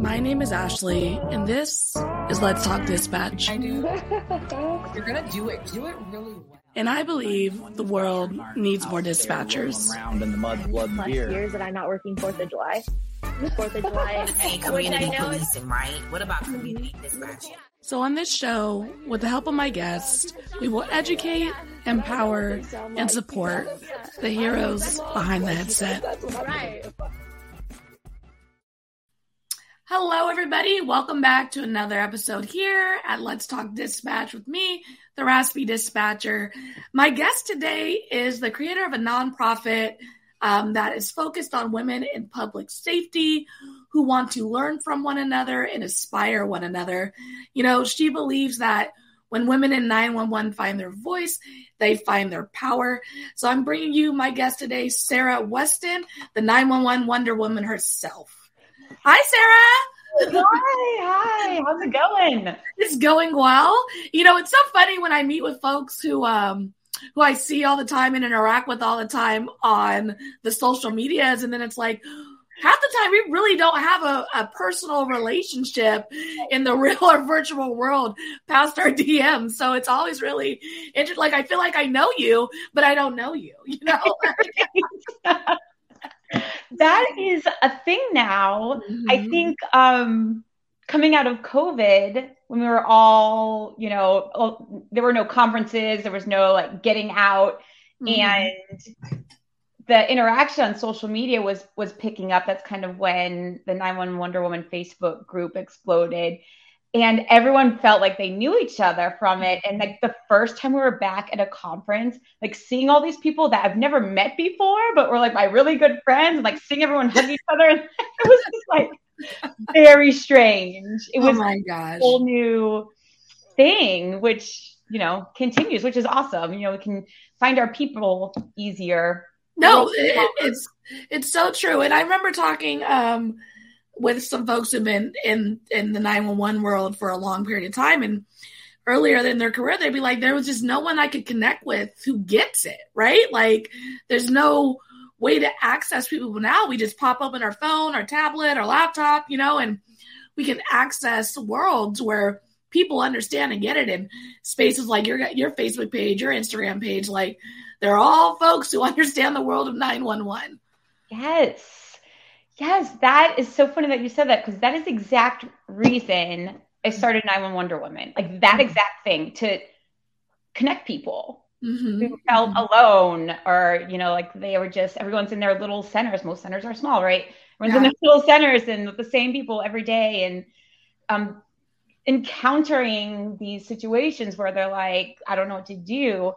My name is Ashley, and this is Let's Talk Dispatch. I do. You're gonna do it. Do it really well. And I believe the world needs more dispatchers. Around in the mud, blood, and plus beer. years that I'm not working Fourth of July. Fourth of July, Hey, which I community know is policing, right? What about community dispatching? So, on this show, with the help of my guests, we will educate, empower, and support the heroes behind the headset. Hello, everybody. Welcome back to another episode here at Let's Talk Dispatch with me, the Raspy Dispatcher. My guest today is the creator of a nonprofit um, that is focused on women in public safety who want to learn from one another and aspire one another. You know, she believes that when women in 911 find their voice, they find their power. So I'm bringing you my guest today, Sara Weston, the 911 Wonder Woman herself. Hi, Sara. Hi, hi. How's it going? It's going well. You know, it's so funny when I meet with folks who um who I see all the time and interact with all the time on the social medias, and then it's like half the time we really don't have a, a personal relationship in the real or virtual world past our DMs. So it's always really interesting. Like I feel like I know you, but I don't know you. You know. that is a thing now. I Mhm. think um coming out of COVID, when we were all, you know, all- there were no conferences, there was no like getting out, Mhm. and the interaction on social media was was picking up. That's kind of when the 911 Wonder Woman Facebook group exploded. And everyone felt like they knew each other from it. And like the first time we were back at a conference, like seeing all these people that I've never met before, but were like my really good friends, and like seeing everyone hug each other, and it was just like very strange. It oh was my a whole new thing, which you know continues, which is awesome. You know, we can find our people easier. No, it- it's it's so true. And I remember talking um, with some folks who've been in in the nine one one world for a long period of time, and earlier in their career, they'd be like, there was just no one I could connect with who gets it, right? Like, there's no way to access people now. We just pop open our phone, our tablet, our laptop, you know, and we can access worlds where people understand and get it in spaces like your your Facebook page, your Instagram page, like they're all folks who understand the world of 911. Yes. Yes, that is so funny that you said that because that is the exact reason I started 911 Wonder Woman. Like that exact thing to connect people Mhm. who felt alone or, you know, like they were just, everyone's in their little centers. Most centers are small, right? Everyone's in their little centers and with the same people every day. And um, encountering these situations where they're like, I don't know what to do.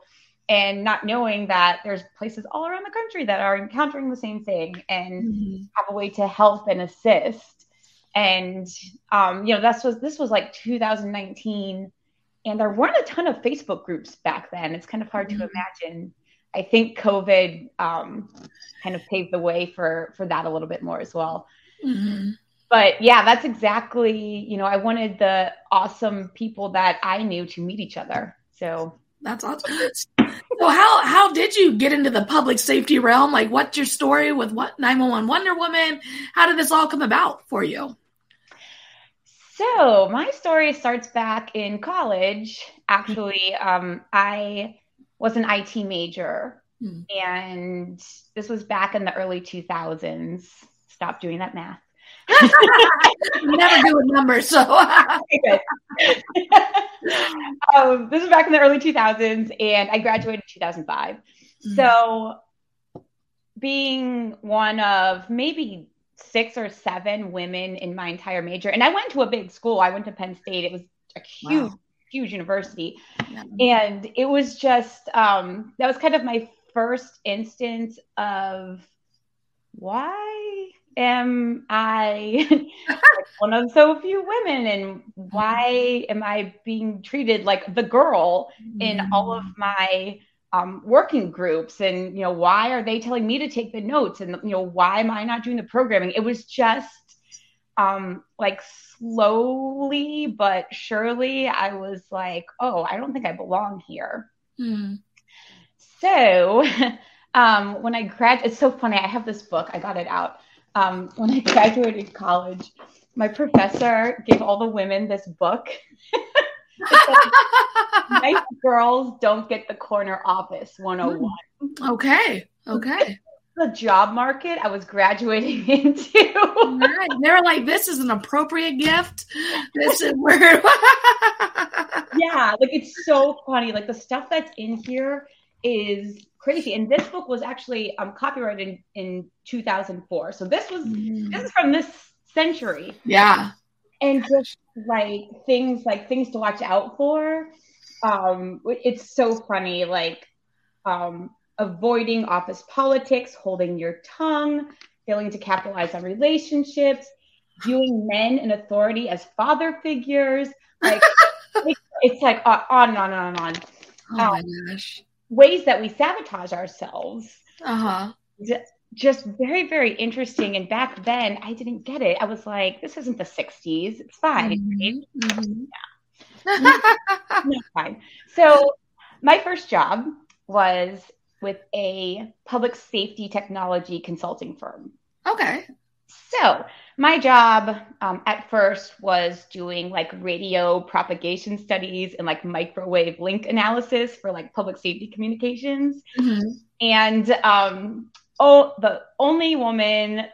And not knowing that there's places all around the country that are encountering the same thing and Mhm. have a way to help and assist. And um, you know, this was this was like 2019, and there weren't a ton of Facebook groups back then. It's kind of hard Mhm. to imagine. I think COVID um, kind of paved the way for for that a little bit more as well. Mhm. But yeah, that's exactly you know I wanted the awesome people that I knew to meet each other. So That's awesome. So how how did you get into the public safety realm? Like, what's your story with what 911 Wonder Woman? How did this all come about for you? So my story starts back in college. Actually, um, I was an IT major, Hmm. and this was back in the early 2000s. Stop doing that math. Never do a number, so um, this was back in the early 2000s, and I graduated in 2005. Mhm. So, being one of maybe six or seven women in my entire major, and I went to a big school. I went to Penn State. It was a huge, Wow. huge university, Yeah. and it was just um, that was kind of my first instance of why am I one of so few women, and why am I being treated like the girl in all of my um, working groups? And you know why are they telling me to take the notes? And you know why am i not doing the programming? It was just um, like slowly but surely i was like oh i don't think i belong here. Mhm. so um, when i grad it's so funny i have this book i got it out um, when i graduated college my professor gave all the women this book. nice girls don't get the corner office 101. okay. Okay. The job market I was graduating into. Right. They were like, this is an appropriate gift. This is where. yeah, like it's so funny. Like the stuff that's in here is crazy. And this book was actually um, copyrighted in, in 2004. So this was Mhm. this is from this century. yeah. and just like things like things to watch out for um it's so funny like um avoiding office politics holding your tongue failing to capitalize on relationships viewing men in authority as father figures like it's, it's like uh, on and on and on and on Oh my gosh. Ways that we sabotage ourselves Uh huh. just very very interesting and back then i didn't get it i was like this isn't the 60s it's fine right? Mhm. No, fine. So my first job was with a public safety technology consulting firm. okay. So my job um, at first was doing like radio propagation studies and like microwave link analysis for like public safety communications. Mhm. And um, oh, the only woman,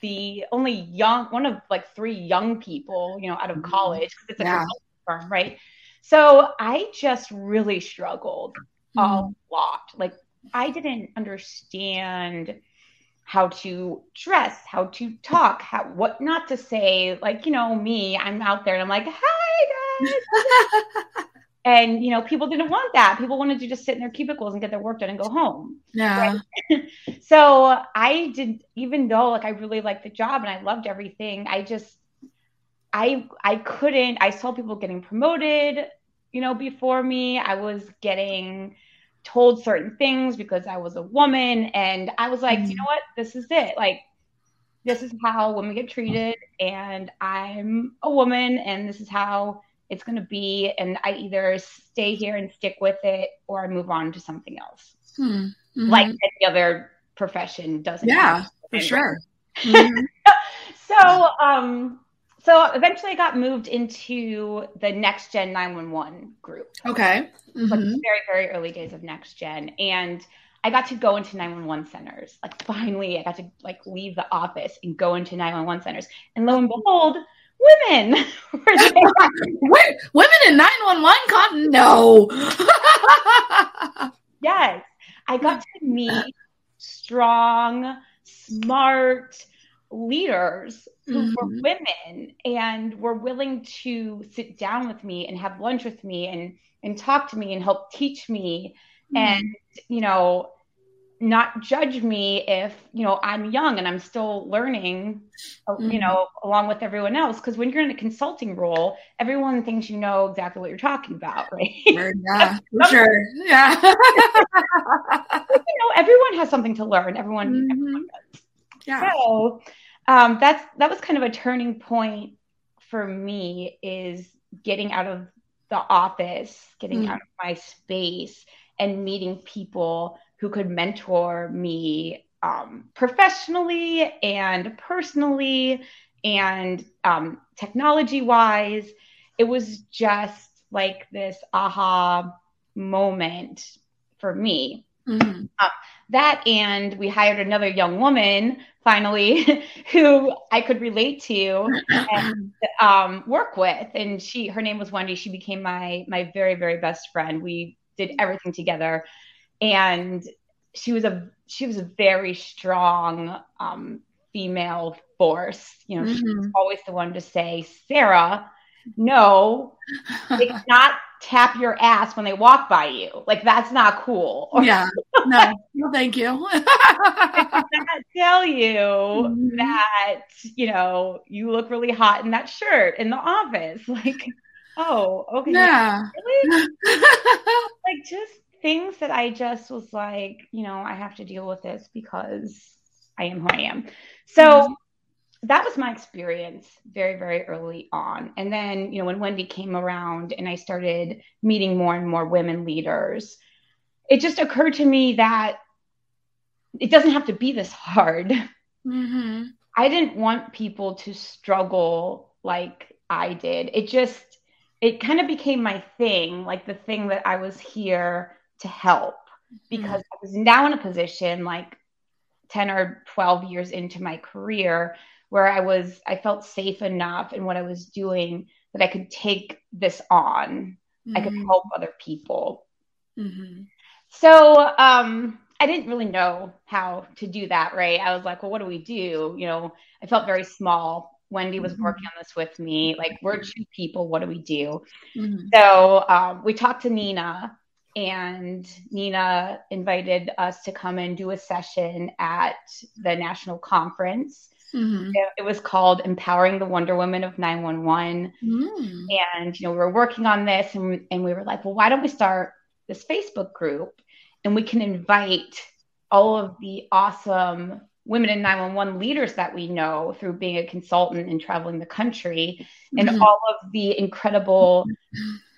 the only young, one of like three young people, you know, out of college, because it's a Yeah. firm, right? So I just really struggled a lot. Like I didn't understand how to dress, how to talk, how what not to say. Like, you know, me, I'm out there and I'm like, hi guys. and you know, people didn't want that. People wanted to just sit in their cubicles and get their work done and go home. yeah. So I didn't, even though like I really liked the job and I loved everything, I just I I couldn't I saw people getting promoted, you know, before me. I was getting told certain things because I was a woman and I was like, you know what? This is it. Like this is how women get treated and I'm a woman and this is how it's going to be and I either stay here and stick with it or I move on to something else. Hmm. Mhm. Like any other profession doesn't. yeah, for sure. Mhm. So, um, so eventually I got moved into the Next Gen 911 group, Okay. like Mhm. the very, very early days of Next Gen. And I got to go into 911 centers. Like finally I got to like leave the office and go into 911 centers. And lo and behold, women were there. Women in 911 con? No. Yes. I got to meet strong, smart leaders who were Mhm. women and were willing to sit down with me and have lunch with me and and talk to me and help teach me and you know not judge me if you know I'm young and I'm still learning uh, you Mhm. know along with everyone else because when you're in a consulting role everyone thinks you know exactly what you're talking about right Sure, yeah, for sure. Yeah. you know everyone has something to learn everyone, everyone does yeah. so um, that's that was kind of a turning point for me is getting out of the office getting Mm. out of my space and meeting people who could mentor me um, professionally and personally and um, technology wise it was just like this aha moment for me Mhm. that and we hired another young woman finally who I could relate to and um, work with. And she her name was Wendy. She became my my very very best friend. We did everything together. And she was a she was a very strong um, female force. You know she was Mhm. always the one to say Sara no it's cannot tap your ass when they walk by you like that's not cool yeah. No, no, thank you. tell you Mhm. that you know you look really hot in that shirt in the office like oh okay yeah. really like just things that i just was like you know i have to deal with this because i am who i am so Mhm. That was my experience very very early on. And then you know when wendy came around and i started meeting more and more women leaders it just occurred to me that it doesn't have to be this hard. Hmm I didn't want people to struggle like I did. It just, it kind of became my thing, like the thing that I was here to help because I was now in a position like 10 or 12 years into my career where I was, I felt safe enough in what I was doing that I could take this on. I could Mhm. help other people. Mhm. So um, I didn't really know how to do that, right? I was like, well, what do we do? You know, I felt very small. Wendy was Mhm. working on this with me. Like, we're two people. What do we do? Mhm. So um, we talked to NENA, and NENA invited us to come and do a session at the national conference. Mhm. It, was called Empowering the Wonder Woman of 911 Mm. and you know we were working on this and, and we were like well why don't we start this facebook group and we can invite all of the awesome women in 911 leaders that we know through being a consultant and traveling the country and Mhm. all of the incredible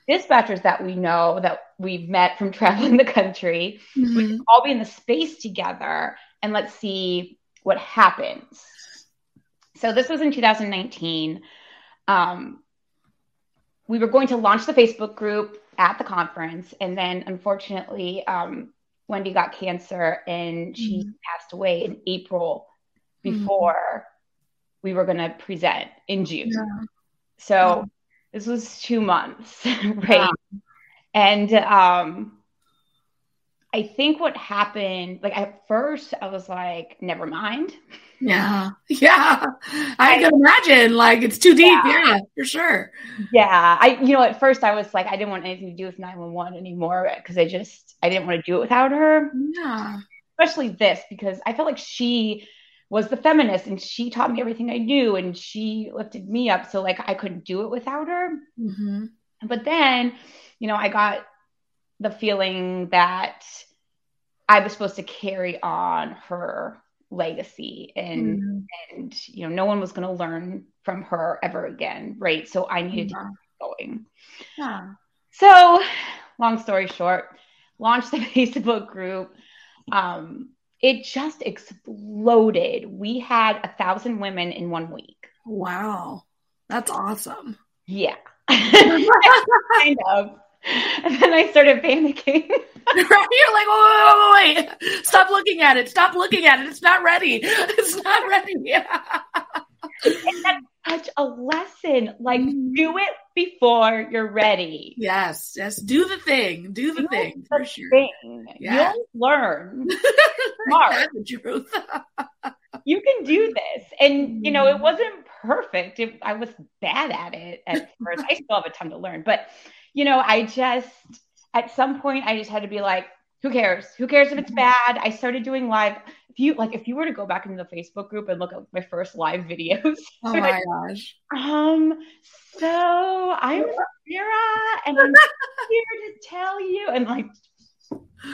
dispatchers that we know that we've met from traveling the country we Mhm. can all be in the space together and let's see what happens. So this was in 2019. Um, we were going to launch the Facebook group at the conference, and then unfortunately, um, Wendy got cancer and she passed away in April before we were going to present in June. Yeah. So this was two months, right? Wow. And um, I think what happened, like at first, I was like, never mind. Yeah. Yeah. I can imagine. Like it's too deep. Yeah, for sure. Yeah, I, you know, at first I was like, I didn't want anything to do with 911 anymore because I just, I didn't want to do it without her, Yeah. especially this because I felt like she was the feminist and she taught me everything I knew and she lifted me up. So, like, I couldn't do it without her. hmm But then, you know, I got the feeling that I was supposed to carry on her legacy and Mhm. and you know no one was going to learn from her ever again right so i needed to Yeah. keep going Yeah. so long story short launched the facebook group um it just exploded we had a thousand women in one week Wow. That's awesome. yeah kind of and then i started panicking You're like, wait, wait, wait, wait. Stop looking at it. Stop looking at it. It's not ready. It's not ready. Yeah. and that's such a lesson like Mhm. do it before you're ready Yes. Yes. Do the thing. Do the Do thing the for sure. thing. Yeah. You'll learn. Smart. That's the truth. You can do this. And, you know, it wasn't perfect. It, I was bad at it at first. I still have a ton to learn. But, you know, I just, at some point, I just had to be like, who cares? Who cares if it's bad? I started doing live. If you like, if you were to go back into the Facebook group and look at my first live videos, Oh my gosh. um, so I'm Vera, and I'm here to tell you, and like,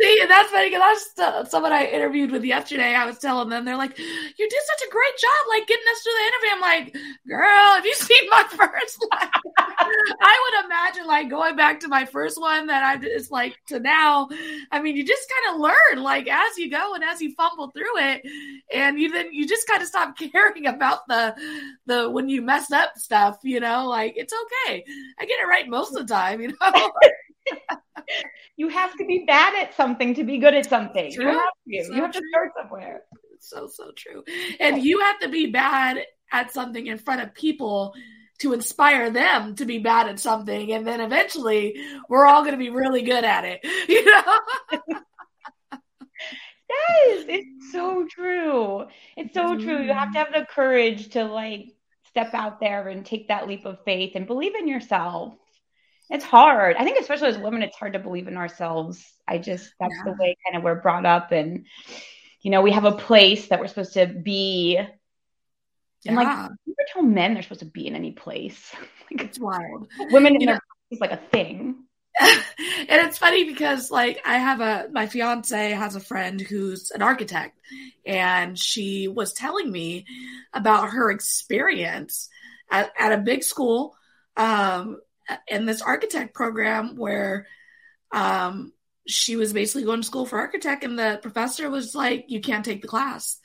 See, and that's funny because I was t- someone I interviewed with yesterday. I was telling them they're like, "You did such a great job, like getting us through the interview." I'm like, "Girl, have you seen my first one?" I would imagine like going back to my first one that I is like to now. I mean, you just kind of learn like as you go and as you fumble through it, and you then you just kind of stop caring about the the when you mess up stuff. You know, like it's okay. I get it right most of the time. You know. you have to be bad at something to be good at something. True. You have to. So you have to start somewhere. so so true and you have to be bad at something in front of people to inspire them to be bad at something and then eventually we're all going to be really good at it you know Yes, it's so true. It's so true. You have to mm-hmm. have the courage to like step out there and take that leap of faith and believe in yourself. It's hard. I think especially as women, it's hard to believe in ourselves. I just that's the way kind of we're brought up and you know, we have a place that we're supposed to be. And like yeah you ever tell men they're supposed to be in any place. like it's wild women in their is like a thing. and it's funny because like I have a my fiance has a friend who's an architect and she was telling me about her experience at, at a big school um in this architect program where um she was basically going to school for architect and the professor was like you can't take the class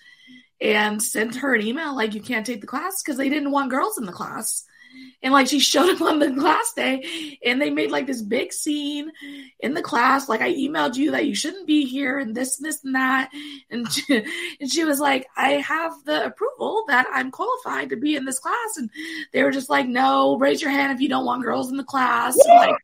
and sent her an email like you can't take the class because they didn't want girls in the class. And like she showed up on the class day and they made like this big scene in the class. Like I emailed you that you shouldn't be here and this, and this, and that. And she, and she was like, I have the approval that I'm qualified to be in this class. And they were just like, no, raise your hand if you don't want girls in the class. Yeah. Like,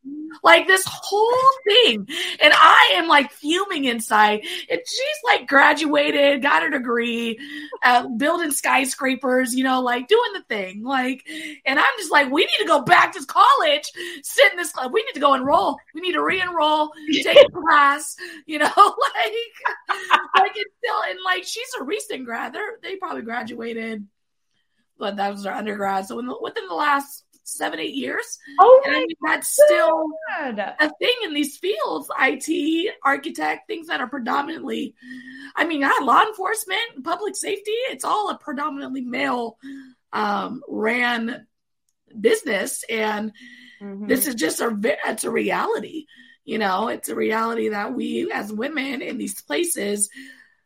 like this whole thing. And I am like fuming inside. And she's like graduated, got her degree, uh, building skyscrapers, you know, like doing the thing. Like, and I'm just like, we need to go back to college, sit in this club. We need to go enroll. We need to re-enroll, take a class, you know, like, like it's still, and like she's a recent grad. They're, they probably graduated, but that was their undergrad. So in the, within the last seven, eight years. Oh And I mean, that's still god. a thing in these fields IT, architect, things that are predominantly, I mean, law enforcement, public safety, it's all a predominantly male um, ran business. And Mhm. this is just a, it's a reality. You know, it's a reality that we as women in these places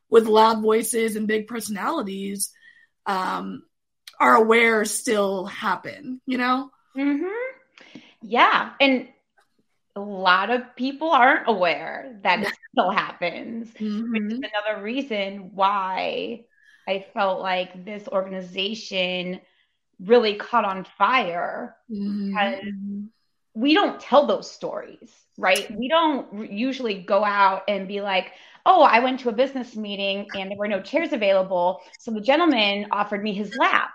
with loud voices and big personalities um, are aware still happen, you know? hmm Yeah. And a lot of people aren't aware that it still happens, which is another reason why I felt like this organization really caught on fire. Mhm. We don't tell those stories, right? We don't usually go out and be like, oh, I went to a business meeting and there were no chairs available. So the gentleman offered me his lap.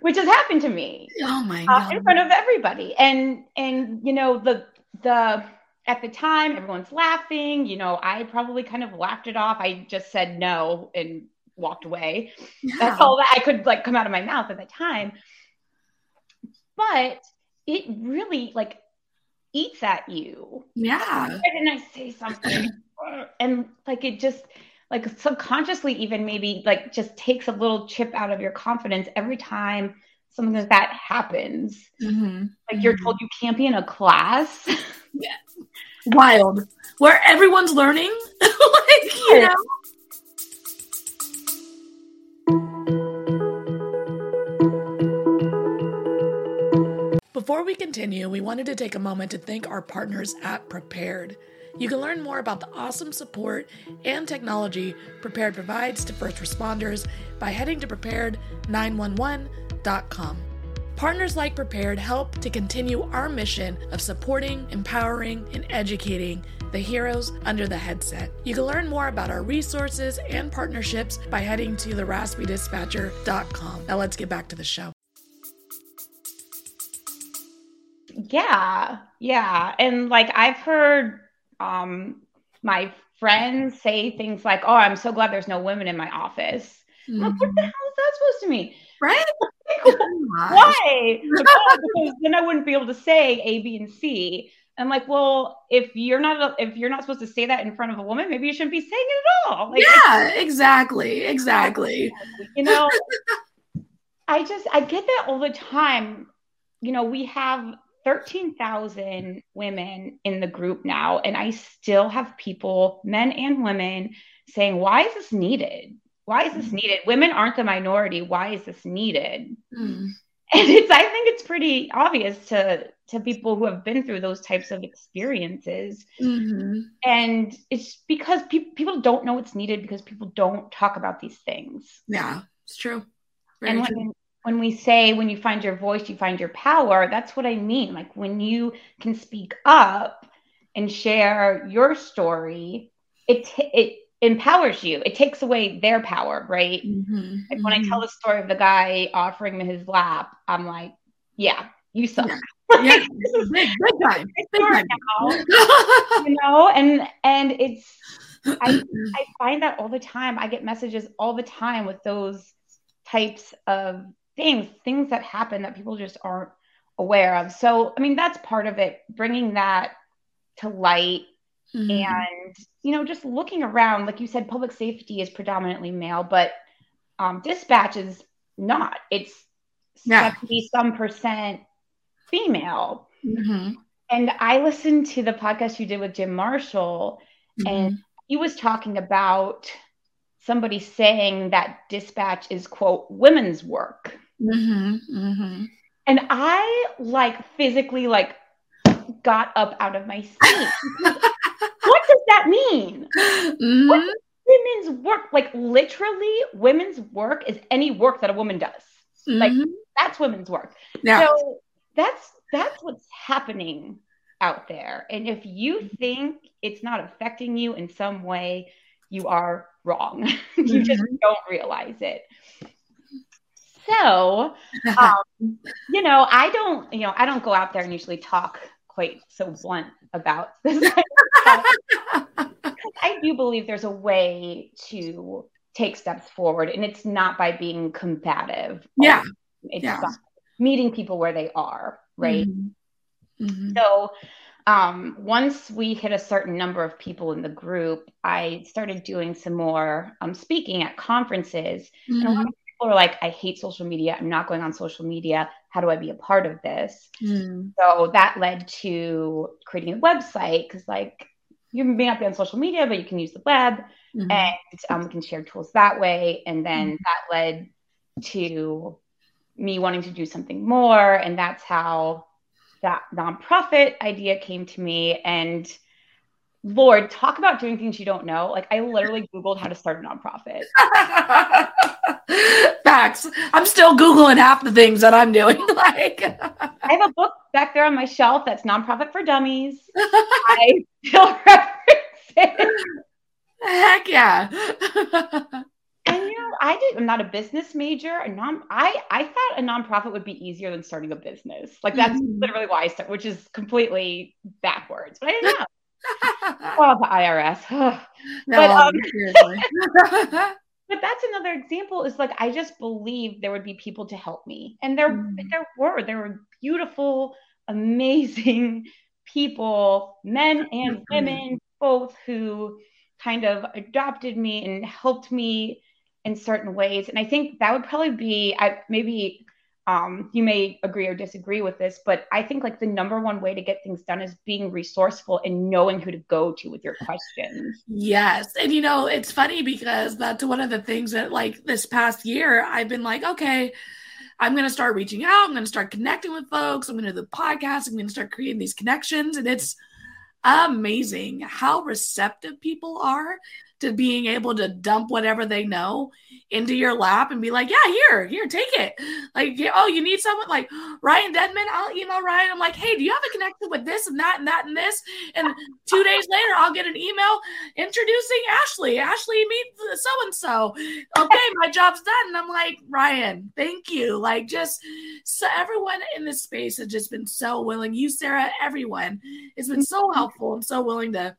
Which has happened to me. Oh my uh, god! in front of everybody and and you know the the at the time everyone's laughing you know i probably kind of laughed it off i just said no and walked away that's all that i could like come out of my mouth at the time but it really like eats at you Yeah. why didn't i say something and like it just like subconsciously even maybe like just takes a little chip out of your confidence every time something like that happens Mhm. like you're told you can't be in a class Wild. Where everyone's learning. like, you know? Before we continue, we wanted to take a moment to thank our partners at Prepared. You can learn more about the awesome support and technology Prepared provides to first responders by heading to prepared911.com. Partners like Prepared help to continue our mission of supporting, empowering, and educating the heroes under the headset. You can learn more about our resources and partnerships by heading to theraspydispatcher.com. Now let's get back to the show. Yeah yeah. And like i've heard um my friends say things like oh i'm so glad there's no women in my office. I'm like, what the hell is that supposed to mean? Right? why? Like, "Oh, because then i wouldn't be able to say a b and c. I'm like well if you're not if you're not supposed to say that in front of a woman maybe you shouldn't be saying it at all. Like Yeah, exactly. Exactly. you know i just i get that all the time. You know we have 13,000 women in the group now and i still have people men and women saying why is this needed why is this needed women aren't the minority why is this needed Mm. and it's i think it's pretty obvious to to people who have been through those types of experiences Mhm. and it's because pe- people don't know it's needed because people don't talk about these things Yeah, it's true. Very and true. when, when we say when you find your voice, you find your power, that's what I mean. Like when you can speak up and share your story, it it empowers you. It takes away their power, right? Mhm. Like when I tell the story of the guy offering me his lap, I'm like, yeah, you suck. Yeah. Yeah, big, big time. Big time. you know, and and it's I I find that all the time. I get messages all the time with those types of things, things that happen that people just aren't aware of. So, I mean, that's part of it, bringing that to light Mhm. and, you know, just looking around. Like you said, public safety is predominantly male, but um, dispatch is not. It's Yeah. 70 some percent female. Mhm. And I listened to the podcast you did with Jim Marshall, Mhm. and he was talking about somebody saying that dispatch is quote women's work. Mm-hmm, mm-hmm. And I like physically like got up out of my seat. what does that mean? Mhm. What does women's work? Like literally, women's work is any work that a woman does. Like Mhm. that's women's work. yeah. So that's that's what's happening out there. And if you think it's not affecting you in some way, you are wrong. you just don't realize it. So, um, you know, I don't, you know, I don't go out there and usually talk quite so blunt about this. kind of stuff. I do believe there's a way to take steps forward, and it's not by being combative. Yeah. It's Yeah. by meeting people where they are, right? Mhm. Mhm. So um, once we hit a certain number of people in the group, I started doing some more um, speaking at conferences. And a lot Mhm. of people are like, I hate social media. I'm not going on social media. How do I be a part of this? Mhm. So that led to creating a website because, like, you may not be on social media, but you can use the web Mhm. and um, we can share tools that way. And then Mhm. that led to me wanting to do something more. And that's how that nonprofit idea came to me. And Lord, talk about doing things you don't know. Like, I literally Googled how to start a nonprofit. Facts. I'm still Googling half the things that I'm doing. Like, I have a book back there on my shelf that's Nonprofit for Dummies. I still reference it. heck yeah. And you know, I did. I'm not a business major. A non. I I thought a nonprofit would be easier than starting a business. Like that's Mhm. literally why I started, which is completely backwards. But I didn't know. oh, the IRS. no, But, um. But that's another example. Is like I just believed there would be people to help me, and there Mhm. there were there were beautiful, amazing people, men and women, both who kind of adopted me and helped me in certain ways. And I think that would probably be I maybe um, you may agree or disagree with this, but I think like the number one way to get things done is being resourceful and knowing who to go to with your questions. Yes. And you know, it's funny because that's one of the things that like this past year I've been like, okay, I'm going to start reaching out. I'm going to start connecting with folks. I'm going to do the podcast. I'm going to start creating these connections. And it's amazing how receptive people are to being able to dump whatever they know into your lap and be like, yeah, here, here, take it. Like, oh, you need someone like Ryan Deadman. I'll email Ryan. I'm like, hey, do you have a connection with this and that and that and this? And two days later, I'll get an email introducing Ashley. Ashley, meet so and so. Okay, my job's done. And I'm like, Ryan, thank you. Like, just so everyone in this space has just been so willing. You, Sara, everyone has been so helpful and so willing to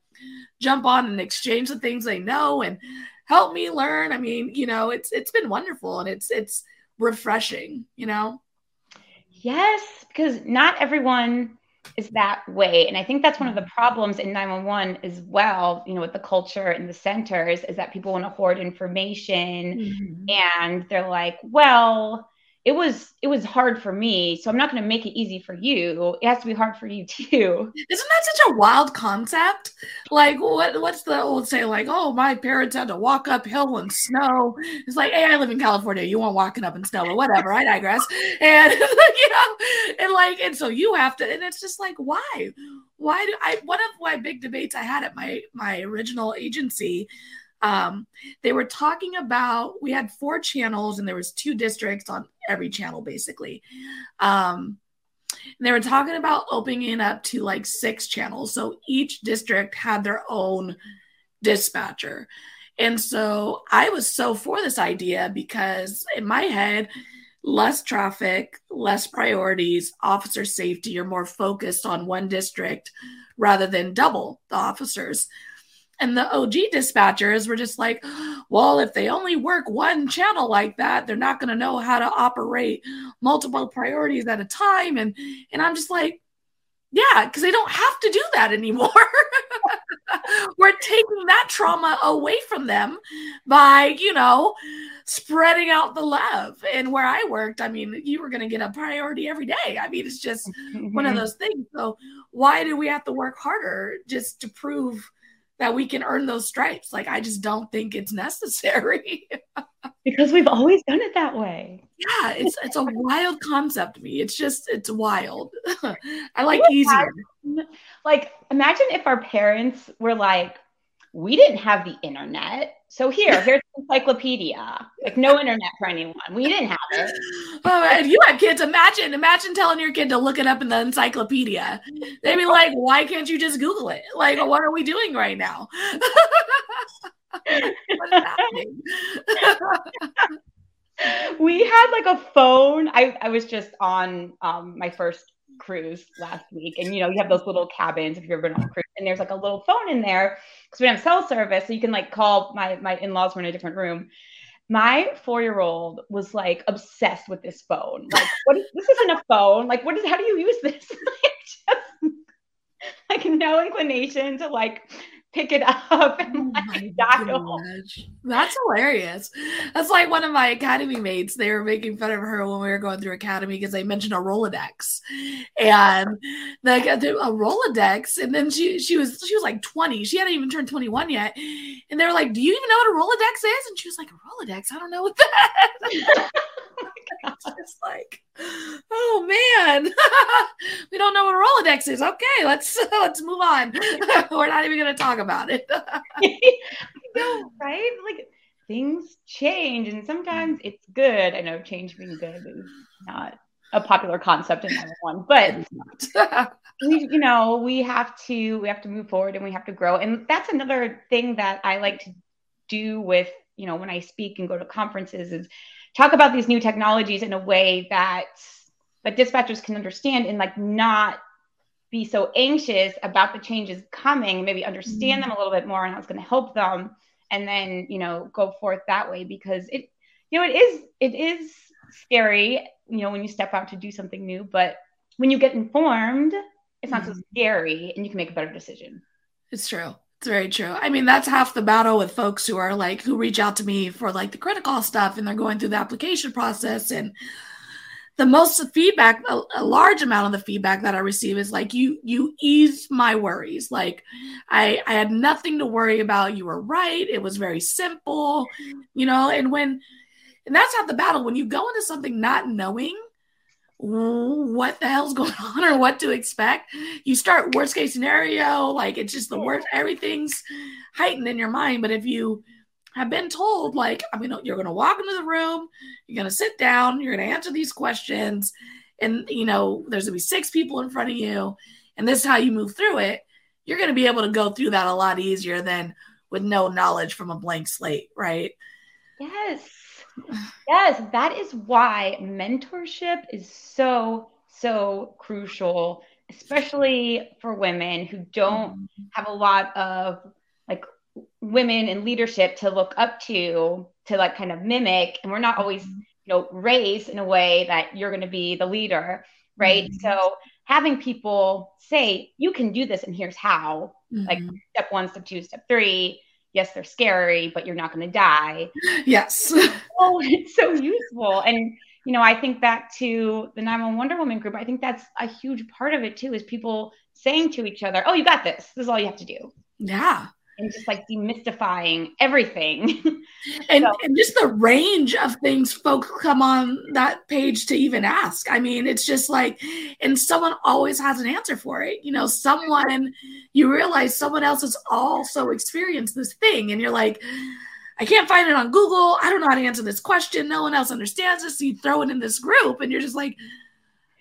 jump on and exchange the things they know and help me learn. I mean, you know, it's it's been wonderful and it's it's refreshing, you know. Yes, because not everyone is that way. And I think that's one of the problems in 911 as well, you know, with the culture and the centers is that people want to hoard information mm-hmm. and they're like, well, it was it was hard for me, so I'm not going to make it easy for you. It has to be hard for you too. Isn't that such a wild concept? Like, what what's the old say? Like, oh, my parents had to walk uphill in snow. It's like, hey, I live in California. You want walking up in snow, but whatever. I digress. And you know, and like, and so you have to, and it's just like, why? Why do I? One of my big debates I had at my my original agency um they were talking about we had four channels and there was two districts on every channel basically. Um they were talking about opening it up to like six channels. So each district had their own dispatcher. And so i was so for this idea because in my head less traffic less priorities officer safety you're more focused on one district rather than double the officers and the OG dispatchers were just like, well, if they only work one channel like that, they're not going to know how to operate multiple priorities at a time. And and I'm just like, yeah, because they don't have to do that anymore. We're taking that trauma away from them by, you know, spreading out the love. And where I worked, I mean, you were going to get a priority every day. I mean, it's just one of mm-hmm. those things. So why do we have to work harder just to prove that we can earn those stripes. Like I just don't think it's necessary. because we've always done it that way. Yeah, it's it's a wild concept to me. It's just it's wild. I like easier. Like, imagine if our parents were like, we didn't have the internet. So here, here's encyclopedia. Like no internet for anyone. We didn't have it. Oh, and you had kids. Imagine, imagine telling your kid to look it up in the encyclopedia. They'd be like, "Why can't you just Google it? Like, what are we doing right now?" What is happening? we had like a phone. I, I was just on um, my first cruise last week, and you know, you have those little cabins if you've ever been on a cruise, and there's like a little phone in there because we have cell service, so you can like call my my in-laws were in a different room. My four-year-old was like obsessed with this phone. Like, what is this isn't a phone. Like, what is how do you use this? like, just like no inclination to like pick it up and Oh like gosh. That's hilarious. That's like one of my academy mates. They were making fun of her when we were going through academy because they mentioned a Rolodex, and like a Rolodex. And then she she was she was like twenty. She hadn't even turned twenty one yet. And they were like, "Do you even know what a Rolodex is?" And she was like, "A Rolodex? I don't know what that." It's just like, oh man, we don't know what a Rolodex is. Okay, let's let's move on. We're not even going to talk about it. I know, right? Like things change, and sometimes it's good. I know change being good is not a popular concept in everyone, but we, you know, we have to we have to move forward and we have to grow, and that's another thing that I like to do with you know when I speak and go to conferences is talk about these new technologies in a way that that dispatchers can understand and like not be so anxious about the changes coming maybe understand mm-hmm. them a little bit more and how it's going to help them and then you know go forth that way because it you know it is it is scary you know when you step out to do something new but when you get informed it's not so mm-hmm. scary and you can make a better decision It's true. It's very true. I mean, that's half the battle with folks who are like who reach out to me for like the critical stuff and they're going through the application process and the most feedback a, a large amount of the feedback that I receive is like you you ease my worries. Like I I had nothing to worry about. You were right. It was very simple, you know, and when and that's half the battle when you go into something not knowing what the hell's going on or what to expect. You start worst case scenario, like it's just the worst, everything's heightened in your mind. But if you have been told, like, I mean, you're going to walk into the room, you're going to sit down, you're going to answer these questions, and you know, there's going to be six people in front of you, and this is how you move through it, you're going to be able to go through that a lot easier than with no knowledge from a blank slate, right? Yes. Yes, that is why mentorship is so, so crucial, especially for women who don't mm-hmm. have a lot of like women in leadership to look up to, to like kind of mimic. And we're not always, you know, raised in a way that you're going to be the leader, right? Mhm. So having people say, you can do this and here's how, like Mhm. step one, step two, step three. Yes, they're scary, but you're not going to die yes. oh, it's so useful. And you know, I think back to the 911 Wonder Woman group. I think that's a huge part of it too, is people saying to each other, "Oh, you got this. This is all you have to do," yeah. And just like demystifying everything. and, So- and just the range of things folks come on that page to even ask. I mean it's just like and someone always has an answer for it you know someone you realize someone else has also experienced this thing and you're like i can't find it on google. I don't know how to answer this question. No one else understands this. So you throw it in this group and you're just like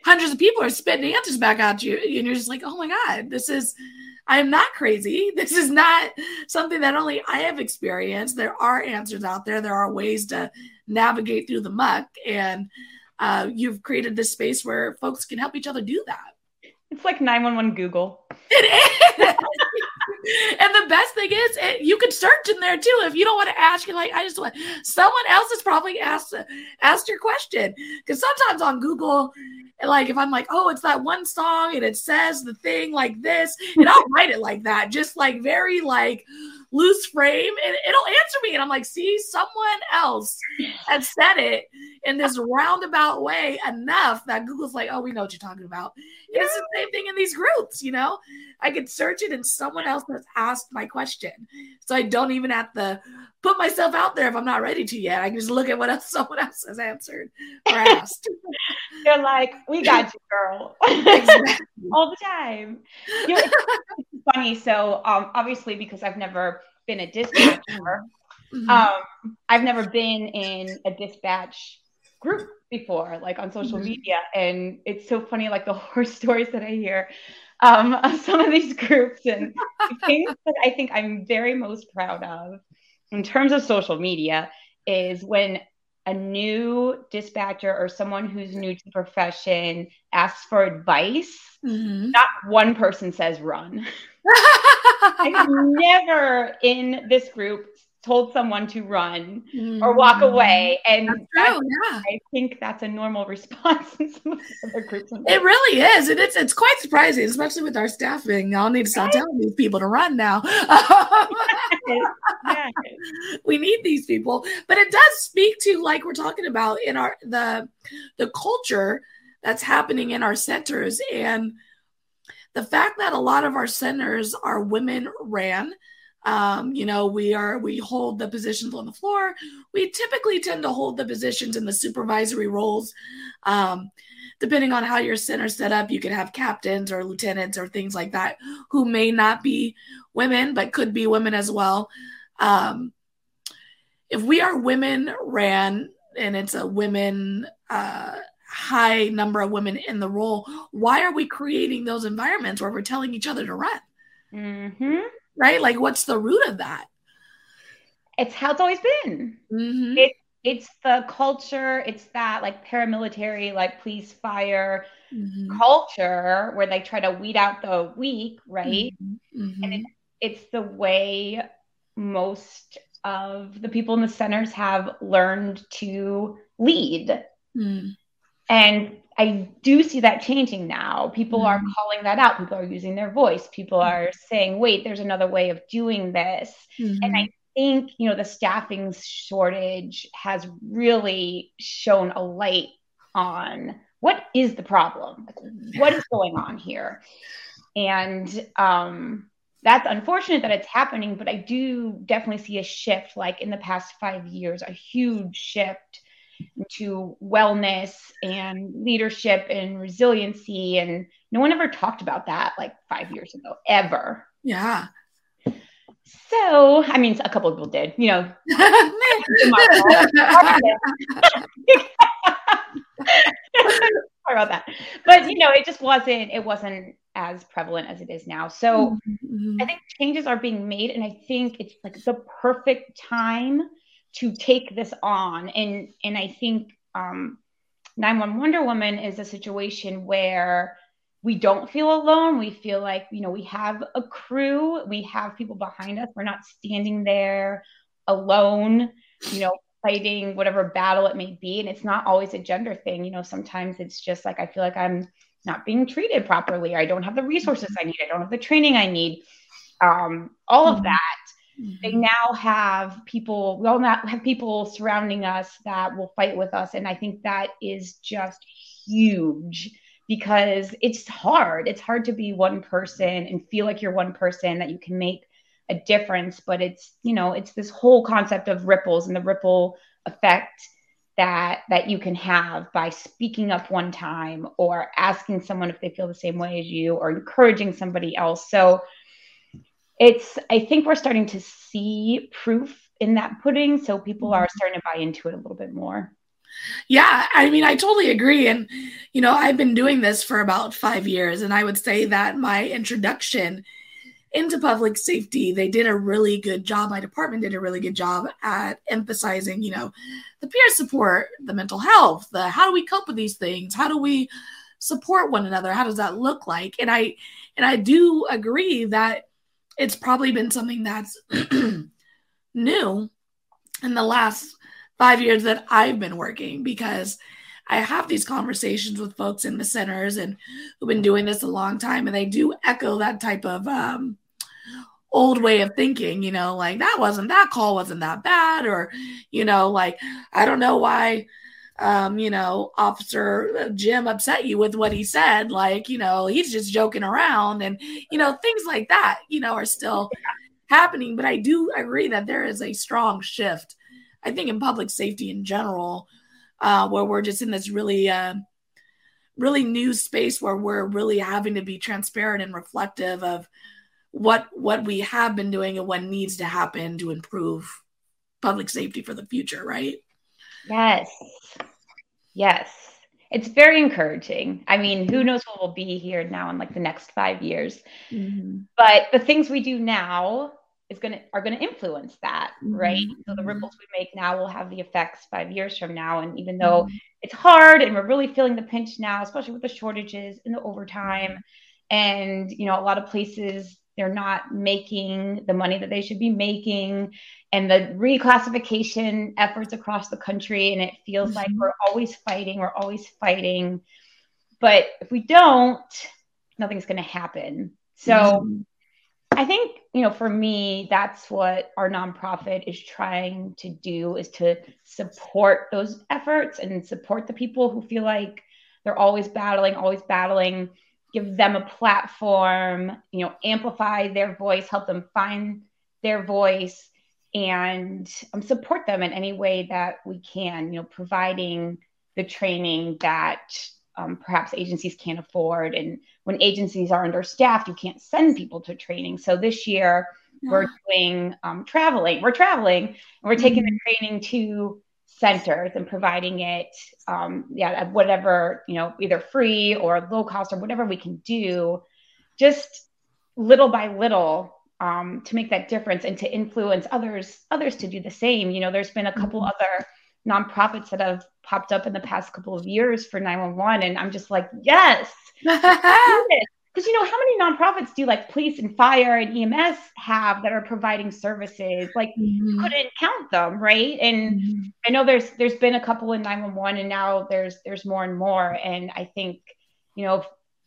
hundreds of people are spitting answers back at you and you're just like oh my god this is I am not crazy. This is not something that only I have experienced. There are answers out there. There are ways to navigate through the muck, and uh, you've created this space where folks can help each other do that. it's like 911 Google. It is. and the best thing is, it, you can search in there too. If you don't want to ask, you're like, I just want someone else has probably asked asked your question. Because sometimes on Google, like if I'm like, oh, it's that one song and it says the thing like this, and I'll write it like that, just like very like loose frame and it'll answer me. And I'm like, see, someone else has said it in this roundabout way enough that Google's like, oh, we know what you're talking about. And it's the same thing in these groups, you know? I can search it and someone else has asked my question. So I don't even have to put myself out there if I'm not ready to yet. I can just look at what else someone else has answered or asked. They're like, we got you, girl. All the time. You know, it's, funny. So um, obviously, because I've never been a dispatcher, Mhm. um, I've never been in a dispatch group before, like on social Mhm. media. And it's so funny, like the horror stories that I hear um, of some of these groups and things that I think I'm very most proud of in terms of social media is when a new dispatcher or someone who's new to the profession asks for advice, Mhm. not one person says run. I've never in this group told someone to run or walk Mhm. away. And That's that's- true, yeah. I think that's a normal response in some of the other groups. It really is, and it's it's quite surprising, especially with our staffing. I'll need to stop telling these people to run now. We need these people, but it does speak to like we're talking about in our the the culture that's happening in our centers and the fact that a lot of our centers are women ran. Um, you know, we are we hold the positions on the floor. We typically tend to hold the positions in the supervisory roles. Um, depending on how your center's set up, you could have captains or lieutenants or things like that who may not be women, but could be women as well. Um, if we are women ran and it's a women uh, high number of women in the role, why are we creating those environments where we're telling each other to run? hmm Right? Like, what's the root of that? It's how it's always been. Mhm. It, it's the culture, it's that like paramilitary, like police fire Mhm. culture where they try to weed out the weak, right? Mhm. And it, it's the way most of the people in the centers have learned to lead. Mhm. And I do see that changing now. People are Mhm. calling that out. People are using their voice. People are saying, wait, there's another way of doing this. And Mhm. I think, you know, the staffing shortage has really shown a light on what is the problem? What is going on here? And um, that's unfortunate that it's happening, but I do definitely see a shift, like in the past five years, a huge shift into wellness and leadership and resiliency. And no one ever talked about that like five years ago, ever. yeah. So, I mean, a couple of people did, you know. Sorry about that. But you know, it just wasn't it wasn't as prevalent as it is now. So Mhm. I think changes are being made, and I think it's like the perfect time to take this on. And and I think um 911derwomen is a situation where we don't feel alone. We feel like, you know, we have a crew, we have people behind us. We're not standing there alone, you know, fighting whatever battle it may be. And it's not always a gender thing. You know, sometimes it's just like, I feel like I'm not being treated properly. Or I don't have the resources I need. I don't have the training I need. Um, all of Mhm. That they mm-hmm. now have people we all now have people surrounding us that will fight with us and i think that is just huge because it's hard. It's hard to be one person and feel like you're one person that you can make a difference but it's you know it's this whole concept of ripples and the ripple effect that that you can have by speaking up one time or asking someone if they feel the same way as you or encouraging somebody else. So it's i think we're starting to see proof in that pudding so people are mm-hmm. starting to buy into it a little bit more Yeah, I mean, I totally agree. And, you know, I've been doing this for about five years, and I would say that my introduction into public safety, they did a really good job. My department did a really good job at emphasizing, you know, the peer support, the mental health, the how do we cope with these things? How do we support one another? How does that look like? And I and I do agree that it's probably been something that's new in the last five years that I've been working because I have these conversations with folks in the centers and who've been doing this a long time, and they do echo that type of um, old way of thinking, you know, like that wasn't that call wasn't that bad, or, you know, like I don't know why um, you know, Officer Jim upset you with what he said. Like, you know, he's just joking around and, you know, things like that, you know, are still happening. But I do agree that there is a strong shift, I think, in public safety in general, uh, where we're just in this really, uh, really new space where we're really having to be transparent and reflective of what what we have been doing and what needs to happen to improve public safety for the future right Yes. Yes. It's very encouraging. I mean, who knows what will be here now in like the next five years. Mm-hmm. But the things we do now is gonna are gonna influence that, mm-hmm. right? So the ripples we make now will have the effects five years from now. And even though mm-hmm. it's hard and we're really feeling the pinch now, especially with the shortages and the overtime, and you know, a lot of places they're not making the money that they should be making and the reclassification efforts across the country and it feels mm-hmm. like we're always fighting we're always fighting but if we don't nothing's going to happen so mm-hmm. i think you know for me that's what our nonprofit is trying to do is to support those efforts and support the people who feel like they're always battling always battling give them a platform, you know, amplify their voice, help them find their voice, and um, support them in any way that we can, you know, providing the training that um, perhaps agencies can't afford. And when agencies are understaffed, you can't send people to training. So this year, we're doing um, traveling. We're traveling and we're taking mm-hmm. the training to centers and providing it um, yeah whatever you know either free or low cost or whatever we can do just little by little um, to make that difference and to influence others others to do the same you know there's been a couple mm-hmm. other nonprofits that have popped up in the past couple of years for 911 and i'm just like yes because you know how many nonprofits do like police and fire and EMS have that are providing services? Like mm-hmm. you couldn't count them, right? And mm-hmm. I know there's there's been a couple in 911 and now there's there's more and more. And I think, you know,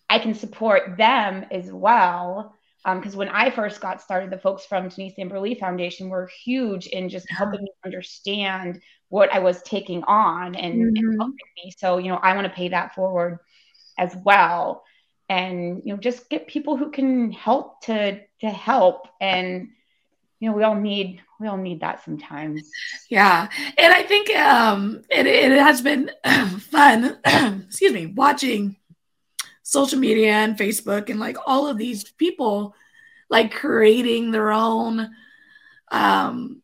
I can support them as well. Because um, when I first got started, the folks from Denise Amber Lee Foundation were huge in just helping me understand what I was taking on and, mm-hmm. and helping me. So, you know, I want to pay that forward as well and you know just get people who can help to to help. And you know we all need we all need that sometimes. Yeah. And i think um it, it has been fun excuse me watching social media and facebook and like all of these people like creating their own um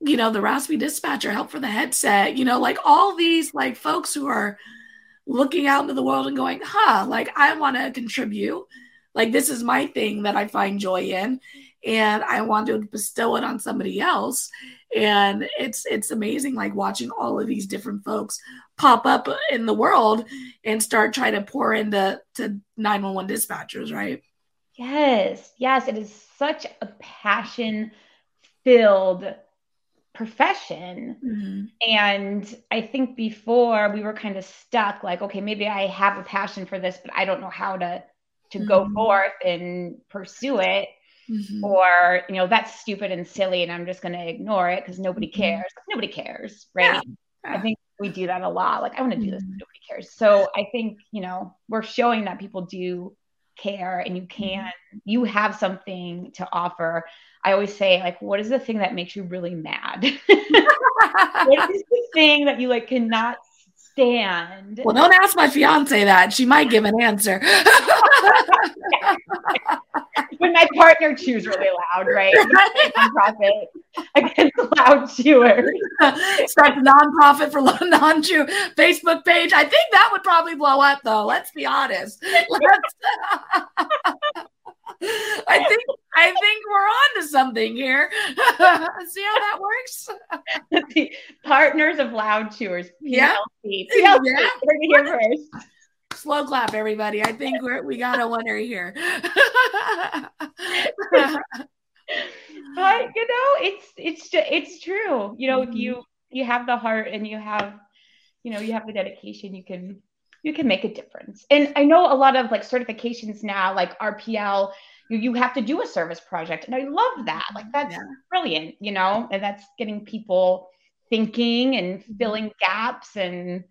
you know the raspy dispatcher help for the headset you know like all these like folks who are looking out into the world and going, huh, like I want to contribute. Like this is my thing that I find joy in and I want to bestow it on somebody else. And it's it's amazing like watching all of these different folks pop up in the world and start trying to pour into to 911 dispatchers, right? Yes. Yes, it is such a passion filled profession. Mm-hmm. And I think before we were kind of stuck, like, okay, maybe I have a passion for this, but I don't know how to to mm-hmm. go forth and pursue it. Mm-hmm. Or, you know, that's stupid and silly, and I'm just going to ignore it because nobody mm-hmm. cares. Nobody cares, right? Yeah. I think we do that a lot. Like, I want to do this, mm-hmm. nobody cares. So I think, you know, we're showing that people do care and you mm-hmm. can, you have something to offer. I always say, like, what is the thing that makes you really mad? what is the thing that you like cannot stand? Well, don't ask my fiance that. She might give an answer. when my partner chews really loud, right? nonprofit against loud chewers. Start the nonprofit for non-chew Facebook page. I think that would probably blow up, though. Let's be honest. Let's. I think I think we're on to something here. See how that works? the partners of loud chewers. Yeah. PLC. PLC. Yeah. Here first. Slow clap, everybody. I think we're we got a winner here. but you know, it's it's it's true. You know, mm-hmm. if you you have the heart and you have, you know, you have the dedication, you can you can make a difference. And I know a lot of like certifications now, like RPL, you, you have to do a service project. And I love that. Like that's Yeah. brilliant, you know, and that's getting people thinking and Mm-hmm. filling gaps and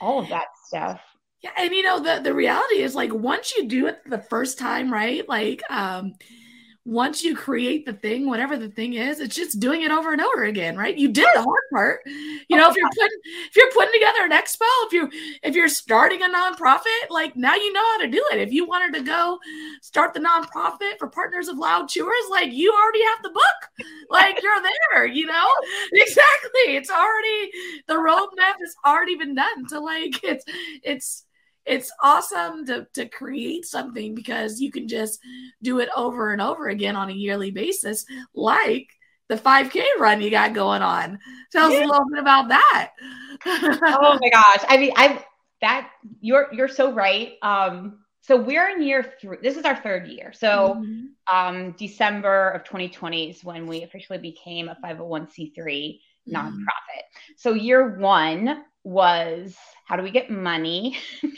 all of that stuff. Yeah, and you know the the reality is like once you do it the first time, right? Like um once you create the thing, whatever the thing is, it's just doing it over and over again, right? You did the hard part. You know, if you're putting if you're putting together an expo, if you if you're starting a nonprofit, like now you know how to do it. If you wanted to go start the nonprofit for Partners of Loud Chewers, like you already have the book. Like you're there, you know? Exactly. It's already the roadmap has already been done. So like it's it's it's awesome to to create something because you can just do it over and over again on a yearly basis, like the 5K run you got going on. Tell us a little bit about that. oh my gosh. I mean, I that you're you're so right. Um, so we're in year three. This is our third year. So Mhm. um, December of 2020 is when we officially became a 501c3 Mhm. nonprofit. So year one was how do we get money?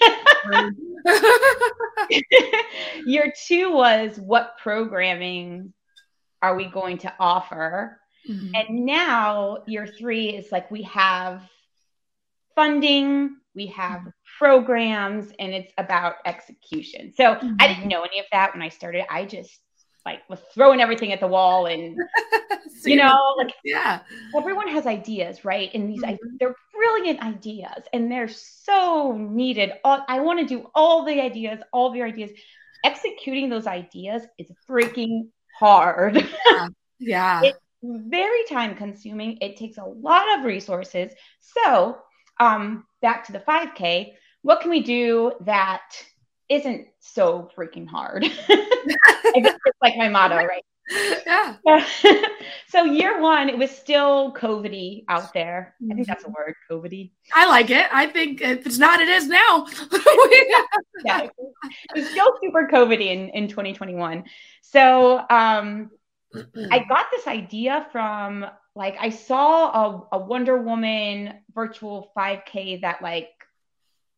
year two was what programming are we going to offer? Mhm. And now year three is like we have funding, we have programs, and it's about execution. So I didn't know any of that when I started. I just like was throwing everything at the wall and you know like yeah. everyone has ideas right? And these i- Mhm. they're brilliant ideas and they're so needed. All, i want to do all the ideas all of your ideas. Executing those ideas is freaking hard. Yeah. It- very time consuming. It takes a lot of resources. So um back to the 5k what can we do that isn't so freaking hard it's like my motto right yeah. so year one, it was still COVIDy out there. I think that's a word, COVIDy. I like it. I think if it's not, it is now. Yeah, it was still super COVIDy in, in 2021. So um, I got this idea from like I saw a, a Wonder Woman virtual 5K that like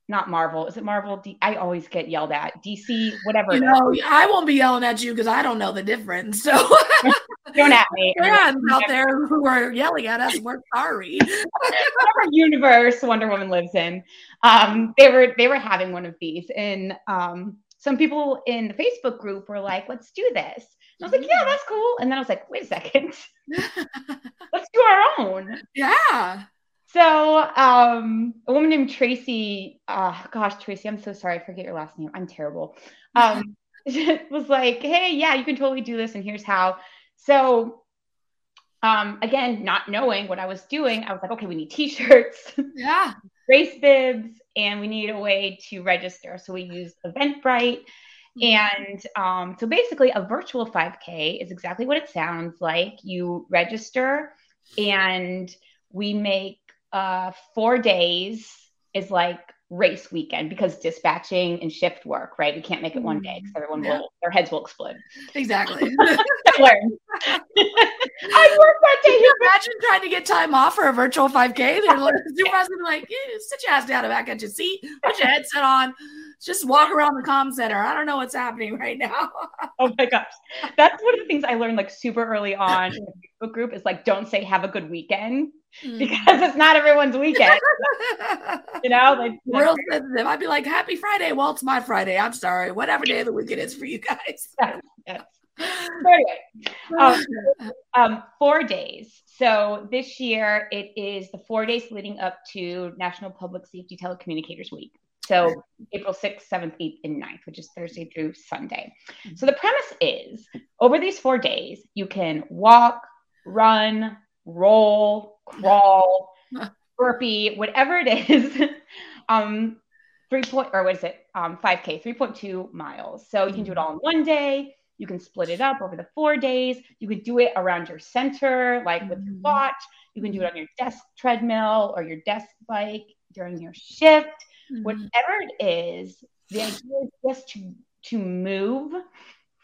not Marvel. Is it Marvel? D- I always get yelled at. DC, whatever. you is. know, I won't be yelling at you because I don't know the difference. So Don't at me. fans out there who are yelling at us, we're sorry. whatever universe Wonder Woman lives in. Um, they were they were having one of these, and um, some people in the Facebook group were like, "Let's do this." And I was like, "Yeah, that's cool." And then I was like, "Wait a second, let's do our own." yeah. So um, a woman named Tracy, uh, gosh, Tracy, I'm so sorry, I forget your last name. I'm terrible. Um, was like, "Hey, yeah, you can totally do this, and here's how." So um, again, not knowing what I was doing, I was like, "Okay, we need T-shirts." Yeah. race bibs and we need a way to register. So we used Eventbrite. And um, so basically, a virtual 5K is exactly what it sounds like. You register, and we make uh, four days is like race weekend because dispatching and shift work, right? We can't make it one day because everyone Yeah. will, their heads will explode. Exactly. I learned. I worked that day. You imagine trying to get time off for a virtual 5K? They're like, the supervisor's be like, yeah, sit your ass down and back at your seat, put your headset on, just walk around the comm center. I don't know what's happening right now. Oh my gosh. That's one of the things I learned like super early on in the Facebook group is like don't say have a good weekend because it's not everyone's weekend. You know, like Real sensitive. I'd be like, Happy Friday. Well, it's my Friday. I'm sorry. Whatever day of the week it is for you guys. yes. So anyway, um, um, four days. So this year it is the four days leading up to National Public Safety Telecommunicators Week. So April 6th, 7th, 8th, and 9th, which is Thursday through Sunday. So the premise is over these four days, you can walk, run, roll, crawl, burpee, whatever it is. um, three point or what is it? Um, 5K, 3.2 miles. So you can do it all in one day. You can split it up over the four days. You could do it around your center, like with your Mhm. watch. You can do it on your desk treadmill or your desk bike during your shift Mhm. whatever it is, the idea is just to to move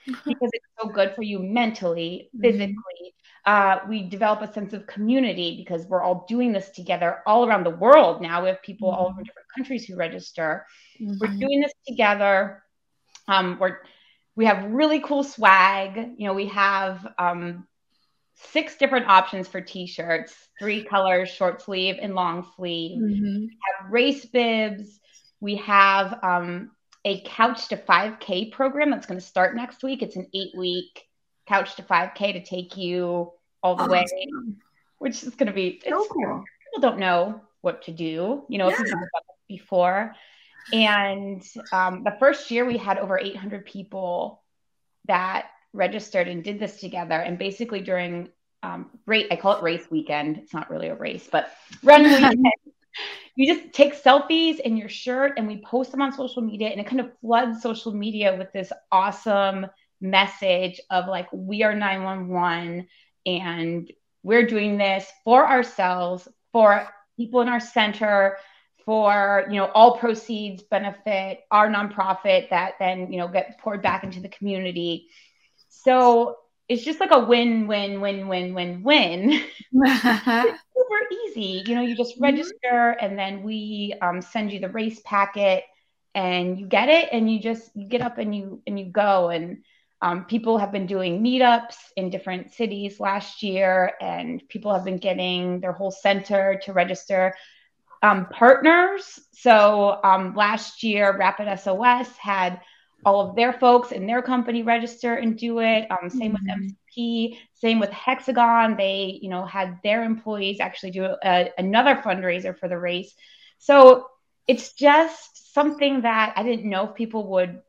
because it's so good for you mentally, Mhm. physically. Uh, we develop a sense of community because we're all doing this together all around the world now. We have people all over different countries who register. We're Mhm. doing this together. Um, we're we have really cool swag. You know, we have um, six different options for t-shirts, three colors, short sleeve and long sleeve. Mhm. We have race bibs. We have um, a couch to 5K program that's going to start next week. It's an eight week couch to 5K to take you all the way, which is going to be, it's, So cool. people don't know what to do, you know, Yeah. you've never done this before. And um, the first year we had over 800 people that registered and did this together. And basically during um, race, I call it race weekend. It's not really a race, but run weekend. you just take selfies in your shirt and we post them on social media and it kind of floods social media with this awesome message of like we are 911 and we're doing this for ourselves for people in our center for you know all proceeds benefit our nonprofit that then you know get poured back into the community so it's just like a win win win win win win super easy. You know, you just Mhm. register and then we um, send you the race packet and you get it and you just you get up and you and you go and um, people have been doing meetups in different cities last year and people have been getting their whole center to register um, partners. So um, last year rapid sos had all of their folks in their company register and do it. Um, same with Mhm. MCP same with hexagon. They you know had their employees actually do a, another fundraiser for the race. So it's just something that i didn't know if people would